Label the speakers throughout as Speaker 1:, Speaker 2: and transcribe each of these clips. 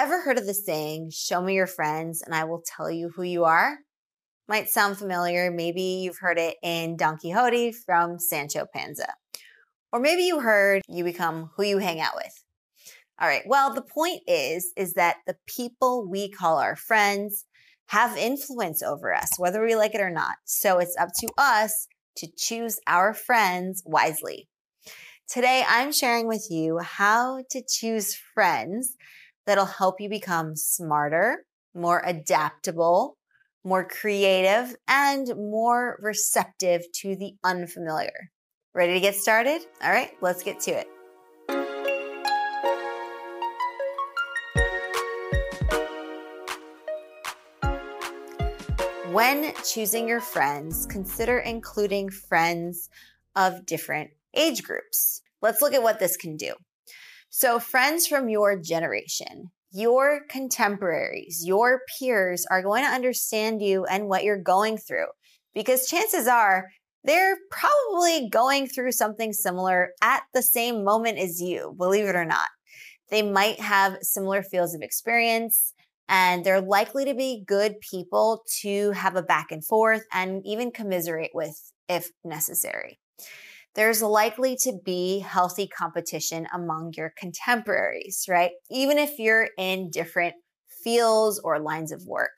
Speaker 1: Ever heard of the saying, show me your friends and I will tell you who you are? Might sound familiar. Maybe you've heard it in Don Quixote from Sancho Panza. Or maybe you heard you become who you hang out with. All right. Well, the point is, is that the people we call our friends have influence over us, whether we like it or not. So it's up to us to choose our friends wisely. Today, I'm sharing with you how to choose friends that'll help you become smarter, more adaptable, more creative, and more receptive to the unfamiliar. Ready to get started? All right, let's get to it. When choosing your friends, consider including friends of different age groups. Let's look at what this can do. So, friends from your generation, your contemporaries, your peers are going to understand you and what you're going through because chances are they're probably going through something similar at the same moment as you, believe it or not. They might have similar fields of experience and they're likely to be good people to have a back and forth and even commiserate with if necessary. There's likely to be healthy competition among your contemporaries, right? Even if you're in different fields or lines of work.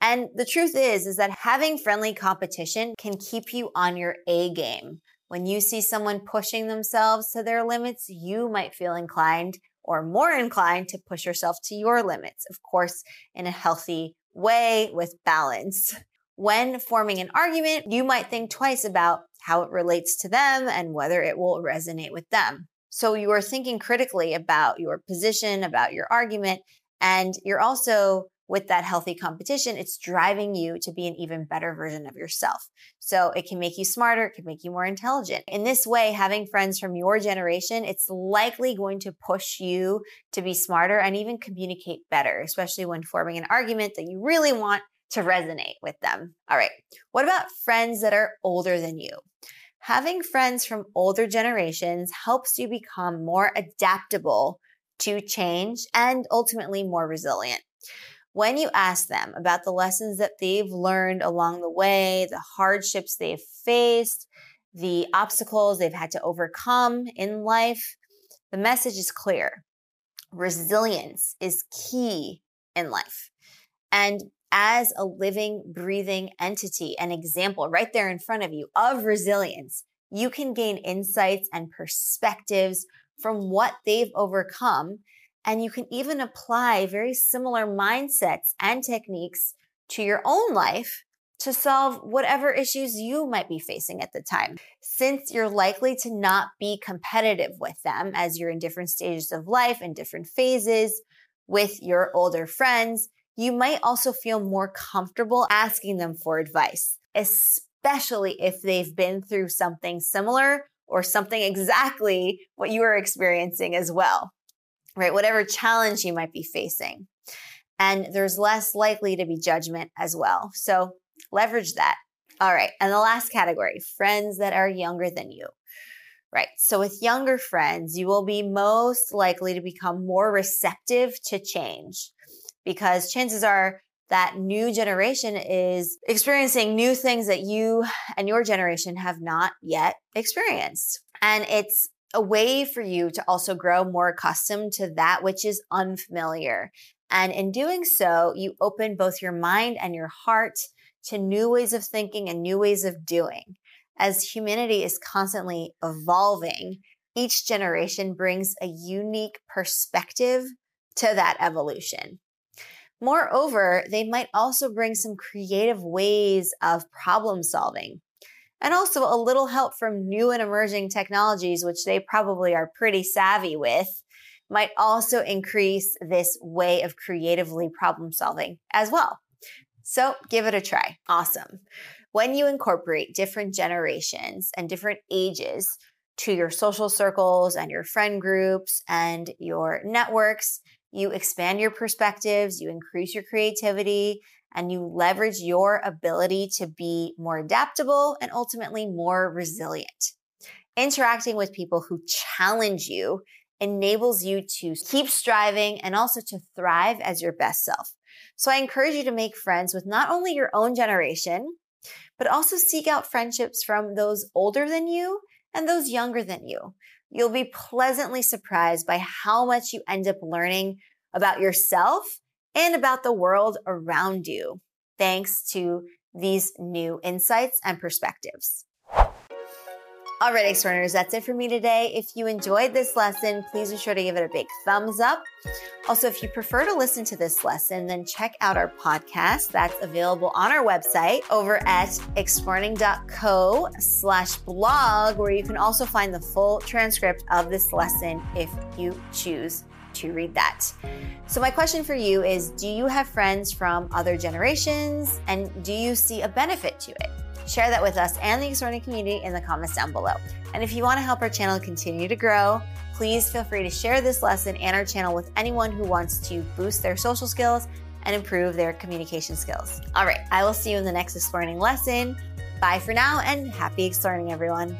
Speaker 1: And the truth is, is that having friendly competition can keep you on your A game. When you see someone pushing themselves to their limits, you might feel inclined or more inclined to push yourself to your limits, of course, in a healthy way with balance. When forming an argument, you might think twice about how it relates to them and whether it will resonate with them. So you are thinking critically about your position, about your argument, and you're also with that healthy competition, it's driving you to be an even better version of yourself. So it can make you smarter, it can make you more intelligent. In this way, having friends from your generation, it's likely going to push you to be smarter and even communicate better, especially when forming an argument that you really want to resonate with them. All right. What about friends that are older than you? Having friends from older generations helps you become more adaptable to change and ultimately more resilient when you ask them about the lessons that they've learned along the way, the hardships they've faced, the obstacles they've had to overcome in life, the message is clear. Resilience is key in life. And as a living, breathing entity, an example right there in front of you of resilience, you can gain insights and perspectives from what they've overcome and you can even apply very similar mindsets and techniques to your own life to solve whatever issues you might be facing at the time. Since you're likely to not be competitive with them as you're in different stages of life and different phases with your older friends, you might also feel more comfortable asking them for advice, especially if they've been through something similar or something exactly what you are experiencing as well right? Whatever challenge you might be facing. And there's less likely to be judgment as well. So leverage that. All right. And the last category friends that are younger than you. Right. So with younger friends, you will be most likely to become more receptive to change because chances are that new generation is experiencing new things that you and your generation have not yet experienced. And it's a way for you to also grow more accustomed to that which is unfamiliar. And in doing so, you open both your mind and your heart to new ways of thinking and new ways of doing. As humanity is constantly evolving, each generation brings a unique perspective to that evolution. Moreover, they might also bring some creative ways of problem solving and also a little help from new and emerging technologies, which they probably are pretty savvy with, might also increase this way of creatively problem solving as well. So give it a try. Awesome. When you incorporate different generations and different ages to your social circles and your friend groups and your networks, you expand your perspectives, you increase your creativity, and you leverage your ability to be more adaptable and ultimately more resilient. Interacting with people who challenge you enables you to keep striving and also to thrive as your best self. So I encourage you to make friends with not only your own generation, but also seek out friendships from those older than you and those younger than you. You'll be pleasantly surprised by how much you end up learning about yourself and about the world around you, thanks to these new insights and perspectives. All right, Explearners, that's it for me today. If you enjoyed this lesson, please be sure to give it a big thumbs up. Also, if you prefer to listen to this lesson, then check out our podcast that's available on our website over at explearning.co slash blog, where you can also find the full transcript of this lesson if you choose to read that. So, my question for you is Do you have friends from other generations and do you see a benefit to it? Share that with us and the Explearning community in the comments down below. And if you want to help our channel continue to grow, please feel free to share this lesson and our channel with anyone who wants to boost their social skills and improve their communication skills. All right, I will see you in the next Explearning lesson. Bye for now and happy Explearning, everyone.